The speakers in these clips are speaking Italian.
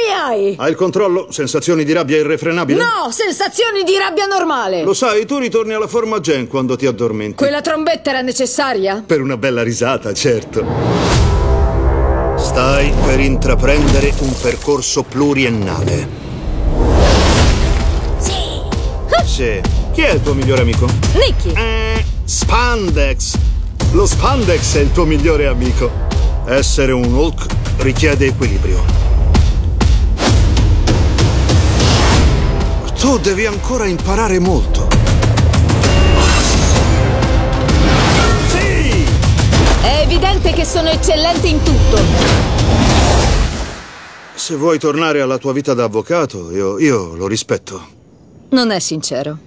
Problemi hai? Hai il controllo? Sensazioni di rabbia irrefrenabile? No, sensazioni di rabbia normale. Lo sai, tu ritorni alla forma Gen quando ti addormenti. Quella trombetta era necessaria? Per una bella risata, certo. Stai per intraprendere un percorso pluriennale. Sì. Sì. Chi è il tuo migliore amico? Nicky. Eh, Spandex. Lo Spandex è il tuo migliore amico. Essere un Hulk richiede equilibrio. Tu devi ancora imparare molto. Sì! È evidente che sono eccellente in tutto. Se vuoi tornare alla tua vita da avvocato, io, io lo rispetto. Non è sincero.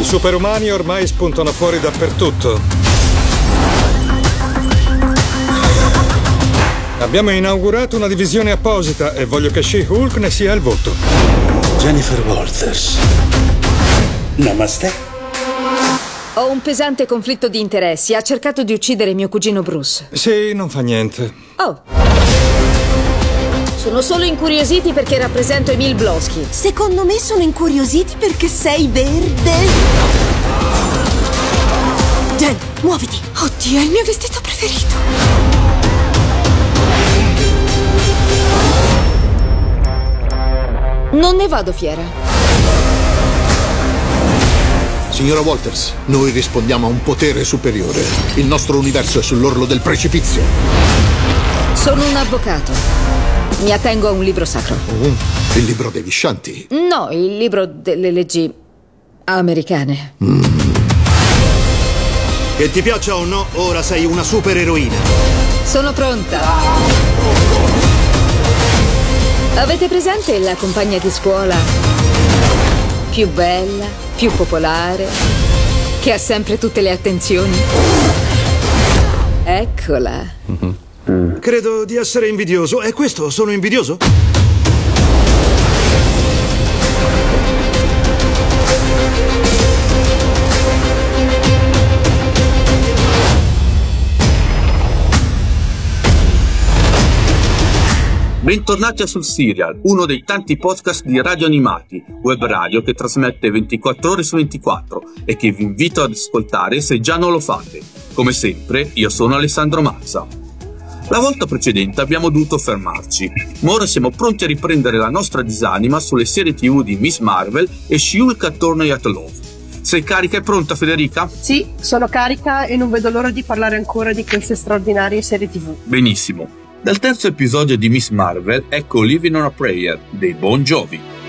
I superumani ormai spuntano fuori dappertutto. Abbiamo inaugurato una divisione apposita e voglio che She-Hulk ne sia il volto. Jennifer Walters. Namaste. Ho un pesante conflitto di interessi. Ha cercato di uccidere mio cugino Bruce. Sì, non fa niente. Oh. Sono solo incuriositi perché rappresento Emil Blonsky. Secondo me sono incuriositi perché sei verde. Jen, muoviti. Oddio, è il mio vestito preferito. Non ne vado fiera. Signora Walters, noi rispondiamo a un potere superiore. Il nostro universo è sull'orlo del precipizio. Sono un avvocato. Mi attengo a un libro sacro. Oh, il libro degli scianti. No, il libro delle leggi americane. Che ti piaccia o no, ora sei una supereroina. Sono pronta. Avete presente la compagna di scuola più bella, più popolare, che ha sempre tutte le attenzioni? Eccola. Credo di essere invidioso. È questo? Sono invidioso? Bentornati a Sul Serial, uno dei tanti podcast di Radio Animati, web radio che trasmette 24 ore su 24 e che vi invito ad ascoltare se già non lo fate. Come sempre, io sono Alessandro Mazza. La volta precedente abbiamo dovuto fermarci, ma ora siamo pronti a riprendere la nostra disanima sulle serie TV di Miss Marvel e She-Hulk Attorney at Love. Sei carica e pronta, Federica? Sì, sono carica e non vedo l'ora di parlare ancora di queste straordinarie serie TV. Benissimo. Dal terzo episodio di Miss Marvel ecco Living on a Prayer dei Bon Jovi.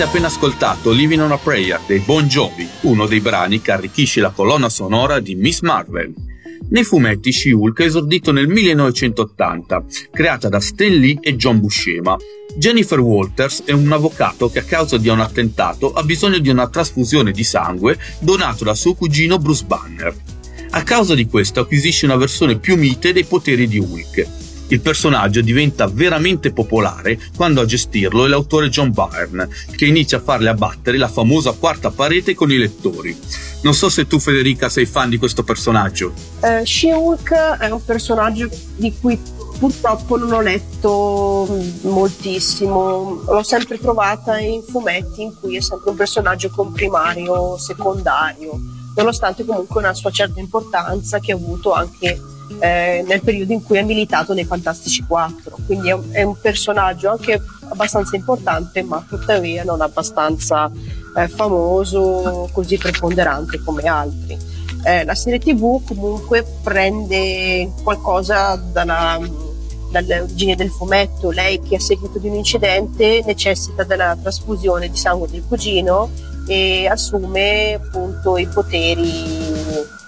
Avete appena ascoltato Living on a Prayer dei Bon Jovi, uno dei brani che arricchisce la colonna sonora di Miss Marvel. Nei fumetti She-Hulk è esordito nel 1980, creata da Stan Lee e John Buscema. Jennifer Walters è un avvocato che a causa di un attentato ha bisogno di una trasfusione di sangue donato da suo cugino Bruce Banner. A causa di questo acquisisce una versione più mite dei poteri di Hulk. Il personaggio diventa veramente popolare quando a gestirlo è l'autore John Byrne, che inizia a farle abbattere la famosa quarta parete con i lettori. Non so se tu Federica sei fan di questo personaggio. Uh, She-Hulk è un personaggio di cui purtroppo non ho letto moltissimo, l'ho sempre trovata in fumetti in cui è sempre un personaggio comprimario, secondario, nonostante comunque una sua certa importanza che ha avuto anche eh, nel periodo in cui ha militato nei Fantastici 4. Quindi è un, è un personaggio anche abbastanza importante, ma tuttavia non abbastanza eh, famoso, così preponderante come altri. Eh, la serie TV comunque prende qualcosa dalla, origini del fumetto. Lei che a seguito di un incidente necessita della trasfusione di sangue del cugino e assume appunto i poteri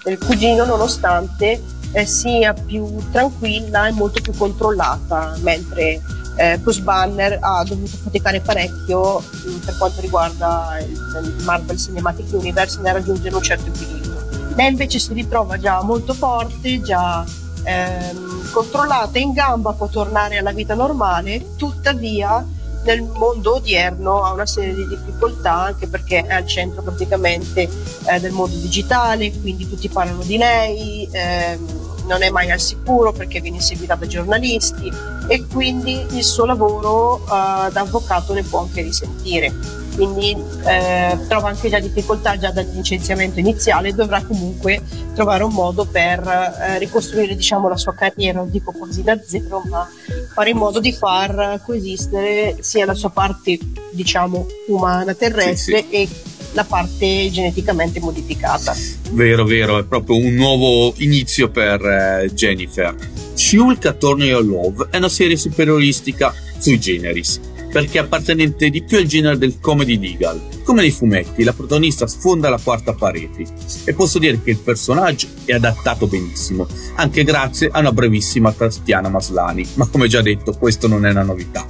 del cugino nonostante eh, sia più tranquilla e molto più controllata, mentre eh, Bruce Banner ha dovuto faticare parecchio mh, mm, per quanto riguarda il, il, Marvel Cinematic Universe nel raggiungere un certo equilibrio. Lei invece si ritrova già molto forte, già ehm, controllata, in gamba, può tornare alla vita normale, tuttavia nel mondo odierno ha una serie di difficoltà anche perché è al centro praticamente eh, del mondo digitale, quindi tutti parlano di lei, ehm, non è mai al sicuro perché viene seguita da giornalisti e quindi il suo lavoro uh, da avvocato ne può anche risentire. Quindi eh, trova anche già difficoltà già dal licenziamento iniziale e dovrà comunque trovare un modo per eh, ricostruire diciamo, la sua carriera, non dico quasi da zero, ma fare in modo di far coesistere sia la sua parte diciamo umana terrestre sì, sì. e la parte geneticamente modificata. Vero, vero, è proprio un nuovo inizio per eh, Jennifer. She-Hulk Attorney of Love è una serie superioristica sui generis, perché appartenente di più al genere del comedy legal. Come nei fumetti, la protagonista sfonda la quarta parete e posso dire che il personaggio è adattato benissimo, anche grazie a una brevissima Tastiana Maslani, ma come già detto questo non è una novità.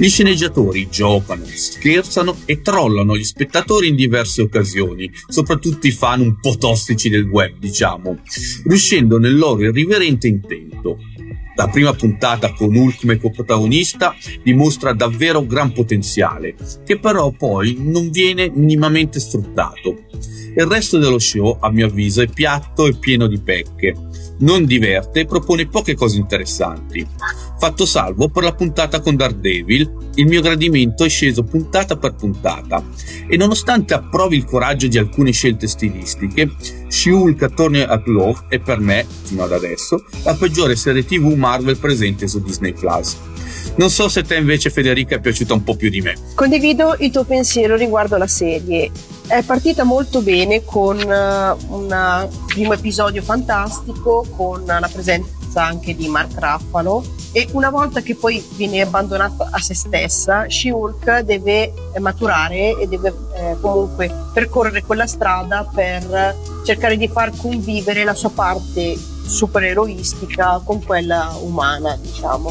Gli sceneggiatori giocano, scherzano e trollano gli spettatori in diverse occasioni, soprattutto i fan un po' tossici del web, diciamo, riuscendo nel loro irriverente intento. La prima puntata con Hulk come coprotagonista dimostra davvero gran potenziale, che però poi non viene minimamente sfruttato. Il resto dello show, a mio avviso, è piatto e pieno di pecche. Non diverte e propone poche cose interessanti. Fatto salvo per la puntata con Daredevil, il mio gradimento è sceso puntata per puntata e nonostante approvi il coraggio di alcune scelte stilistiche, She-Hulk Attorney at Law è per me, fino ad adesso, la peggiore serie tv Marvel presente su Disney+. Plus. Non so se te invece Federica è piaciuta un po' più di me. Condivido il tuo pensiero riguardo alla serie. È partita molto bene con eh, un primo episodio fantastico, con la presenza anche di Mark Raffalo e una volta che poi viene abbandonata a se stessa, She-Hulk deve maturare e deve eh, comunque percorrere quella strada per cercare di far convivere la sua parte supereroistica con quella umana, diciamo.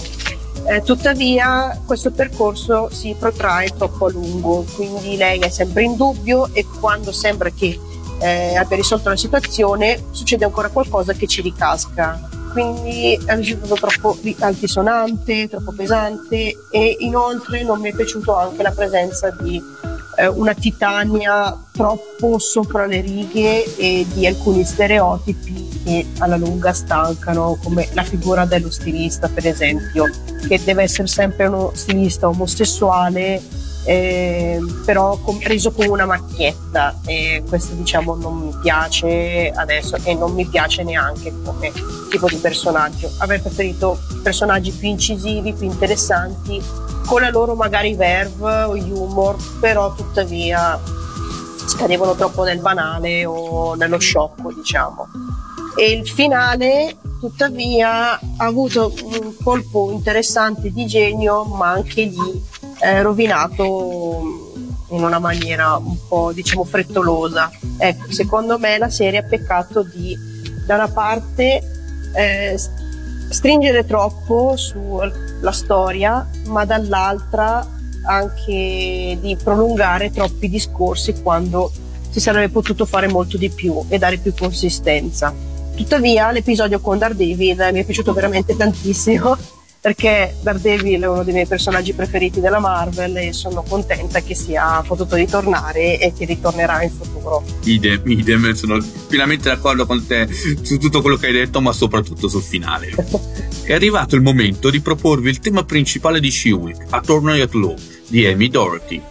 Eh, tuttavia questo percorso si protrae troppo a lungo, quindi lei è sempre in dubbio e quando sembra che eh, abbia risolto la situazione succede ancora qualcosa che ci ricasca. Quindi è un risultato troppo altisonante, troppo pesante e inoltre non mi è piaciuto anche la presenza di eh, una Titania troppo sopra le righe e di alcuni stereotipi che alla lunga stancano, come la figura dello stilista, per esempio, che deve essere sempre uno stilista omosessuale, eh, però com- reso come una macchietta. E questo diciamo non mi piace adesso e non mi piace neanche come tipo di personaggio. Avrei preferito personaggi più incisivi, più interessanti, con la loro magari verve o humor, però tuttavia scadevano troppo nel banale o nello sciocco, diciamo e il finale tuttavia ha avuto un colpo interessante di genio ma anche lì eh, rovinato in una maniera un po' diciamo frettolosa. Ecco, secondo me la serie ha peccato di da una parte eh, stringere troppo sulla storia, ma dall'altra anche di prolungare troppi discorsi quando si sarebbe potuto fare molto di più e dare più consistenza. Tuttavia l'episodio con Daredevil mi è piaciuto veramente tantissimo perché Daredevil è uno dei miei personaggi preferiti della Marvel e sono contenta che sia potuto ritornare e che ritornerà in futuro. Idem, idem, sono pienamente d'accordo con te su tutto quello che hai detto, ma soprattutto sul finale. è arrivato il momento di proporvi il tema principale di She-Hulk, Attorney at Law, di Amy Doherty.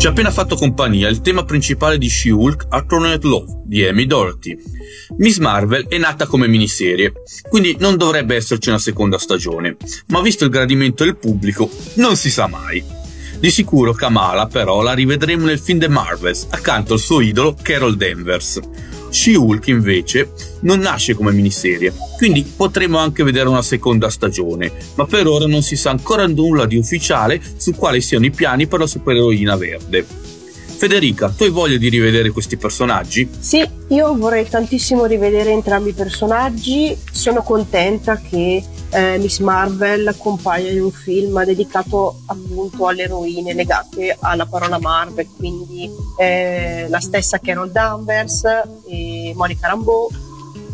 Ci ha appena fatto compagnia il tema principale di She-Hulk Attorney Love di Amy Doherty. Miss Marvel è nata come miniserie, quindi non dovrebbe esserci una seconda stagione, ma visto il gradimento del pubblico, non si sa mai. Di sicuro Kamala però la rivedremo nel film The Marvels accanto al suo idolo Carol Danvers. She-Hulk invece non nasce come miniserie, quindi potremo anche vedere una seconda stagione, ma per ora non si sa ancora nulla di ufficiale su quali siano i piani per la supereroina verde. Federica, tu hai voglia di rivedere questi personaggi? Sì, io vorrei tantissimo rivedere entrambi i personaggi, sono contenta che eh, Miss Marvel compaia in un film dedicato appunto alle eroine legate alla parola Marvel, quindi eh, la stessa Carol Danvers e Monica Rambeau,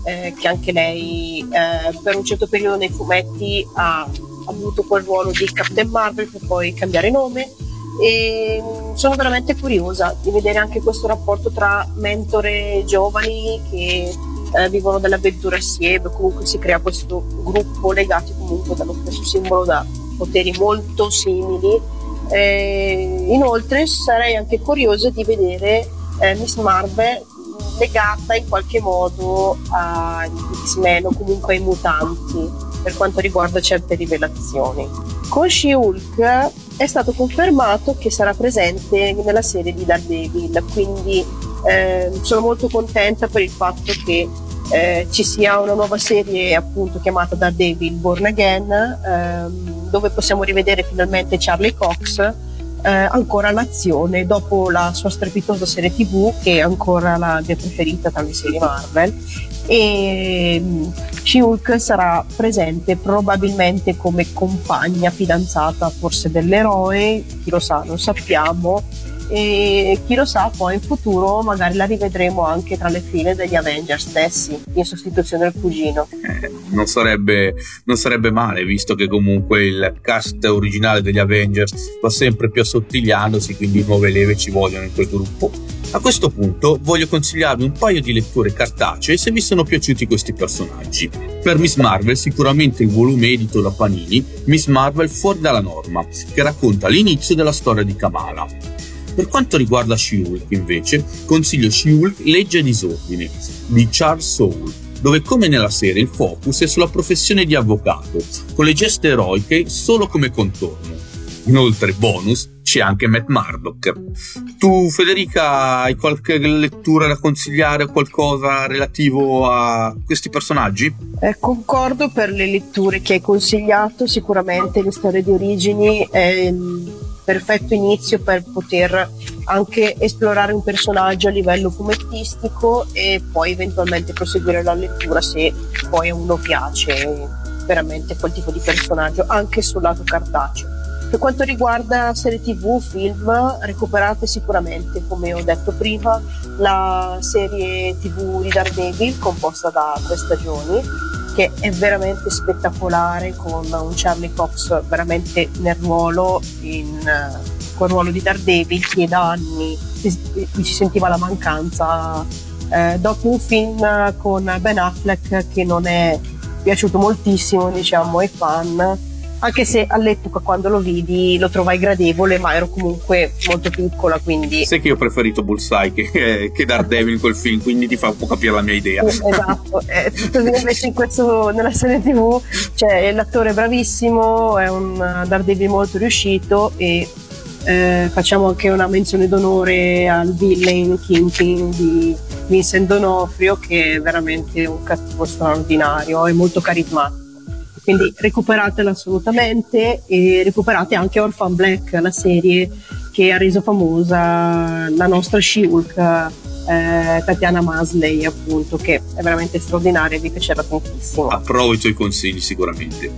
eh, che anche lei eh, per un certo periodo nei fumetti ha avuto quel ruolo di Captain Marvel per poi cambiare nome. E sono veramente curiosa di vedere anche questo rapporto tra mentore giovani che eh, vivono delle avventure assieme, comunque si crea questo gruppo legati comunque dallo stesso simbolo da poteri molto simili. Eh, inoltre sarei anche curiosa di vedere eh, Miss Marvel legata in qualche modo agli X-Men o comunque ai mutanti per quanto riguarda certe rivelazioni. Con She-Hulk è stato confermato che sarà presente nella serie di Daredevil, quindi eh, sono molto contenta per il fatto che eh, ci sia una nuova serie appunto chiamata Daredevil Born Again, ehm, dove possiamo rivedere finalmente Charlie Cox eh, ancora all'azione dopo la sua strepitosa serie tv che è ancora la mia preferita tra le serie Marvel. E She-Hulk sarà presente probabilmente come compagna fidanzata forse dell'eroe, chi lo sa, non sappiamo, e chi lo sa poi in futuro magari la rivedremo anche tra le file degli Avengers stessi in sostituzione del cugino eh, non, sarebbe, non sarebbe male visto che comunque il cast originale degli Avengers va sempre più assottigliandosi quindi nuove leve ci vogliono in quel gruppo a questo punto voglio consigliarvi un paio di letture cartacee se vi sono piaciuti questi personaggi. Per Miss Marvel sicuramente il volume edito da Panini Miss Marvel fuori dalla norma, che racconta l'inizio della storia di Kamala. Per quanto riguarda She-Hulk, invece, consiglio She-Hulk Legge e Disordine di Charles Soule, dove come nella serie il focus è sulla professione di avvocato, con le geste eroiche solo come contorno. Inoltre, bonus, c'è anche Matt Murdock. Tu, Federica, hai qualche lettura da consigliare o qualcosa relativo a questi personaggi? Eh, concordo per le letture che hai consigliato, sicuramente le storie di origini è perfetto inizio per poter anche esplorare un personaggio a livello fumettistico e poi eventualmente proseguire la lettura se poi a uno piace veramente quel tipo di personaggio anche sul lato cartaceo. Per quanto riguarda serie tv, film, recuperate sicuramente, come ho detto prima, la serie tv di Daredevil composta da tre stagioni che è veramente spettacolare con un Charlie Cox veramente nel ruolo in, col ruolo di Daredevil che da anni mi si sentiva la mancanza. Eh, dopo un film con Ben Affleck che non è piaciuto moltissimo diciamo ai fan anche se all'epoca quando lo vidi lo trovai gradevole ma ero comunque molto piccola quindi sai che io ho preferito Bullseye che, che Daredevil in quel film quindi ti fa un po' capire la mia idea. Esatto eh, invece in questo, nella serie tv cioè, l'attore è bravissimo è un Daredevil molto riuscito e eh, facciamo anche una menzione d'onore al villain Kingpin di Vincent Donofrio che è veramente un cattivo straordinario e molto carismatico quindi recuperatela assolutamente e recuperate anche Orphan Black, la serie che ha reso famosa la nostra She-Hulk eh, Tatiana Masley appunto che è veramente straordinaria e vi piacerà tantissimo. Approvo i tuoi consigli sicuramente.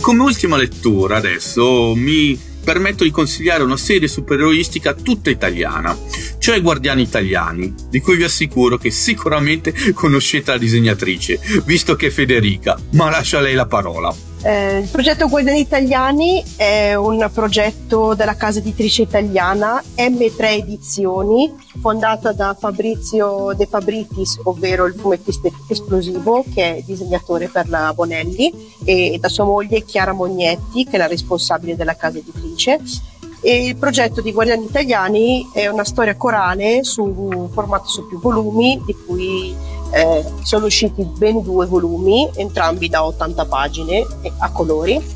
Come ultima lettura adesso mi permetto di consigliare una serie supereroistica tutta italiana, cioè Guardiani Italiani, di cui vi assicuro che sicuramente conoscete la disegnatrice, visto che è Federica, ma lascia lei la parola. Eh, il progetto Guardiani Italiani è un progetto della casa editrice italiana M3 Edizioni, fondata da Fabrizio De Fabritis, ovvero il fumettista esplosivo, che è disegnatore per la Bonelli, e da sua moglie Chiara Mognetti, che è la responsabile della casa editrice. E il progetto di Guardiani Italiani è una storia corale su formato su più volumi, di cui eh, sono usciti ben due volumi, entrambi da 80 pagine a colori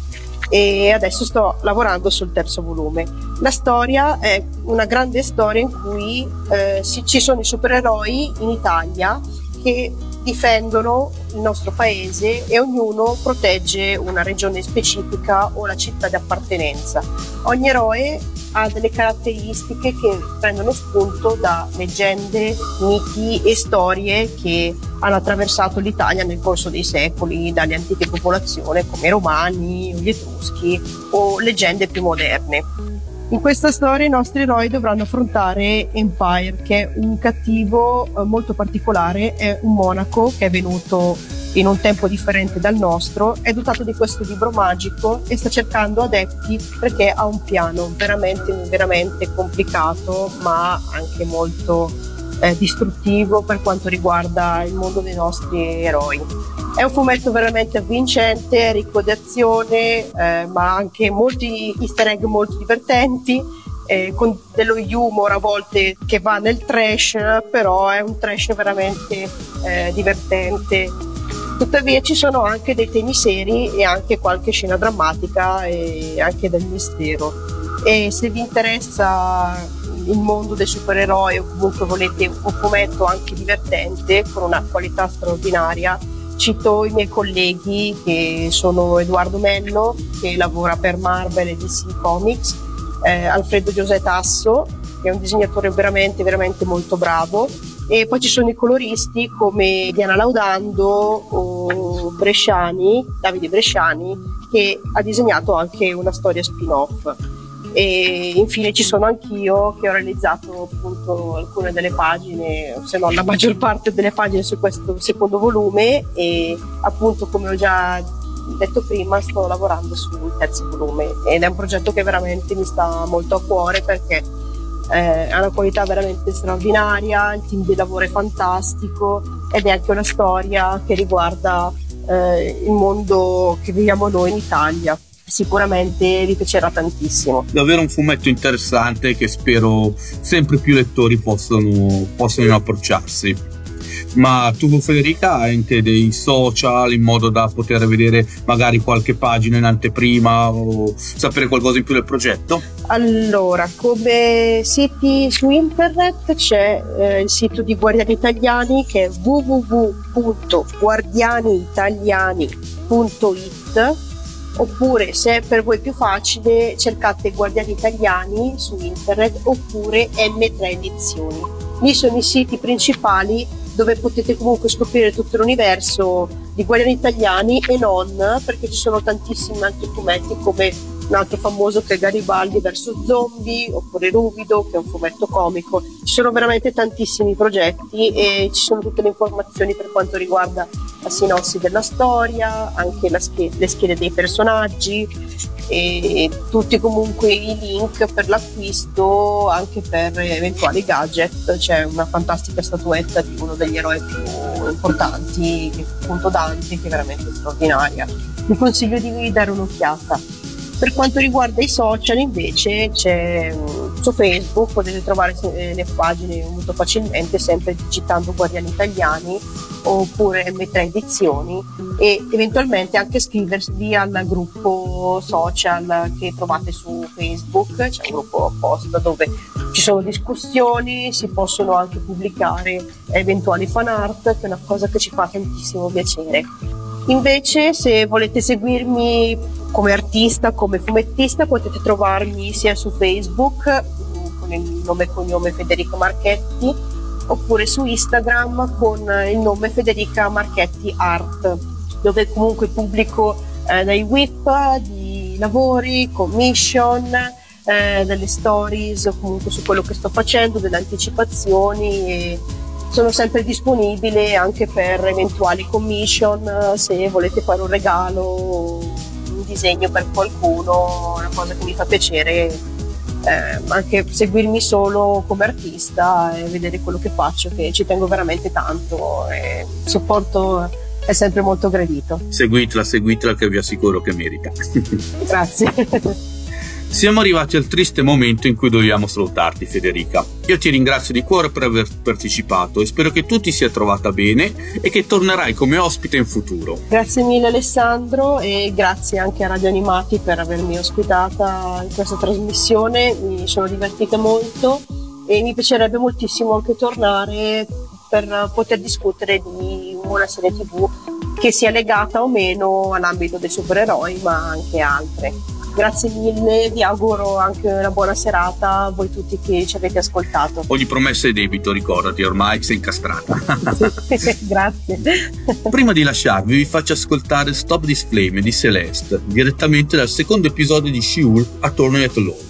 e adesso sto lavorando sul terzo volume. La storia è una grande storia in cui eh, ci sono i supereroi in Italia che difendono il nostro paese e ognuno protegge una regione specifica o la città di appartenenza. Ogni eroe ha delle caratteristiche che prendono spunto da leggende, miti e storie che hanno attraversato l'Italia nel corso dei secoli, dalle antiche popolazioni come i Romani, gli Etruschi o leggende più moderne. In questa storia i nostri eroi dovranno affrontare Empire, che è un cattivo eh, molto particolare, è un monaco che è venuto in un tempo differente dal nostro, è dotato di questo libro magico e sta cercando adepti perché ha un piano veramente, veramente complicato, ma anche molto eh, distruttivo per quanto riguarda il mondo dei nostri eroi. È un fumetto veramente avvincente, ricco di azione, eh, ma anche molti easter egg molto divertenti, eh, con dello humor a volte che va nel trash, però è un trash veramente eh, divertente Tuttavia ci sono anche dei temi seri e anche qualche scena drammatica e anche del mistero. E se vi interessa il mondo dei supereroi o comunque volete un fumetto anche divertente con una qualità straordinaria, cito i miei colleghi che sono Edoardo Mello che lavora per Marvel e DC Comics, eh, Alfredo Giuseppe Tasso che è un disegnatore veramente veramente molto bravo e poi ci sono i coloristi come Diana Laudando o Bresciani, Davide Bresciani, che ha disegnato anche una storia spin-off. E infine ci sono anch'io che ho realizzato appunto alcune delle pagine, se non la maggior parte delle pagine su questo secondo volume e appunto come ho già detto prima sto lavorando sul terzo volume ed è un progetto che veramente mi sta molto a cuore perché eh, ha una qualità veramente straordinaria, il team di lavoro è fantastico ed è anche una storia che riguarda eh, il mondo che viviamo noi in Italia. Sicuramente vi piacerà tantissimo. Davvero un fumetto interessante che spero sempre più lettori possano, possano approcciarsi ma tu Federica hai anche dei social in modo da poter vedere magari qualche pagina in anteprima o sapere qualcosa in più del progetto? Allora, come siti su internet c'è eh, il sito di Guardiani Italiani che è www.guardianiitaliani.it oppure se è per voi più facile cercate Guardiani Italiani su internet oppure M3 Edizioni. Lì sono i siti principali dove potete comunque scoprire tutto l'universo di Guardiani Italiani e non, perché ci sono tantissimi altri fumetti come un altro famoso che è Garibaldi verso zombie, oppure Ruvido, che è un fumetto comico. Ci sono veramente tantissimi progetti e ci sono tutte le informazioni per quanto riguarda la sinossi della storia, anche scheda, le schede dei personaggi e tutti comunque i link per l'acquisto anche per eventuali gadget. C'è una fantastica statuetta di uno degli eroi più importanti, appunto Dante, che è veramente straordinaria. Vi consiglio di dare un'occhiata. Per quanto riguarda i social invece c'è mm, su Facebook potete trovare eh, le pagine molto facilmente sempre digitando Guardiani Italiani oppure M3 Edizioni e eventualmente anche iscrivervi al gruppo social che trovate su Facebook, c'è un gruppo apposta dove ci sono discussioni, si possono anche pubblicare eventuali fan art, che è una cosa che ci fa tantissimo piacere. Invece se volete seguirmi come artista, come fumettista, potete trovarmi sia su Facebook con il nome e cognome Federico Marchetti oppure su Instagram con il nome Federica Marchetti Art, dove comunque pubblico eh, dei whip, di lavori, commission, eh, delle stories comunque su quello che sto facendo, delle anticipazioni e sono sempre disponibile anche per eventuali commission se volete fare un regalo un disegno per qualcuno una cosa che mi fa piacere eh, anche seguirmi solo come artista e vedere quello che faccio che ci tengo veramente tanto e il supporto è sempre molto gradito. Seguitela seguitela che vi assicuro che merita. Grazie Siamo arrivati al triste momento in cui dobbiamo salutarti, Federica. Io ti ringrazio di cuore per aver partecipato e spero che tu ti sia trovata bene e che tornerai come ospite in futuro. Grazie mille Alessandro e grazie anche a Radio Animati per avermi ospitata in questa trasmissione. Mi sono divertita molto e mi piacerebbe moltissimo anche tornare per poter discutere di una serie tv che sia legata o meno all'ambito dei supereroi ma anche altre. Grazie mille, vi auguro anche una buona serata a voi tutti che ci avete ascoltato. Ogni promessa è debito, ricordati, ormai sei incastrata. Grazie. Prima di lasciarvi vi faccio ascoltare Stop This Flame di Celeste, direttamente dal secondo episodio di She-Hulk a Torno at Law.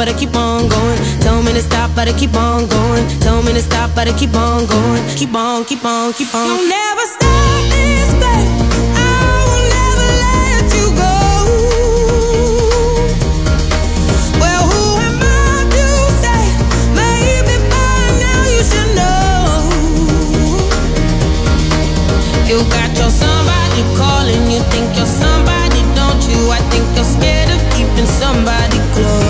but I keep on going. Told me to stop, but I keep on going. Told me to stop, but I keep on going. Keep on, keep on, keep on. You'll never stop this, babe. You got your somebody calling, you think you're somebody, don't you? I think you're scared of keeping somebody close.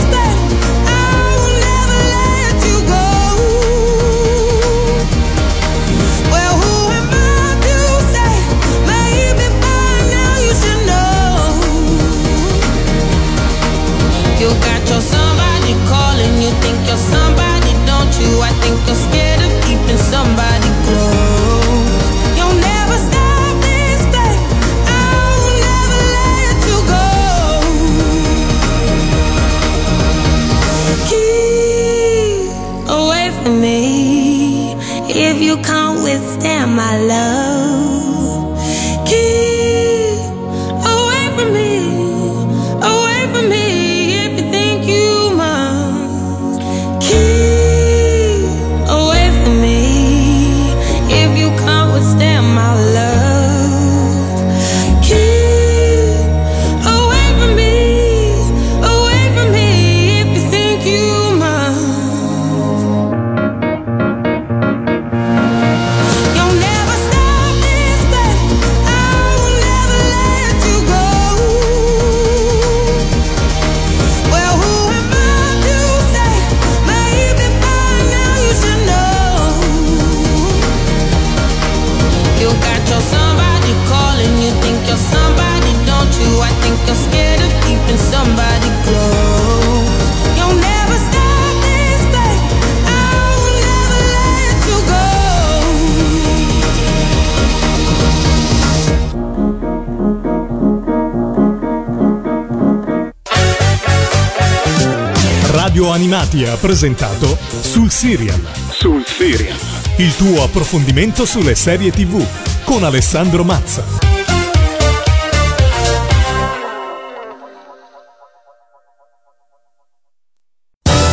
Radio Animati ha presentato Sul Serial. Sul Serial. Il tuo approfondimento sulle serie TV con Alessandro Mazza.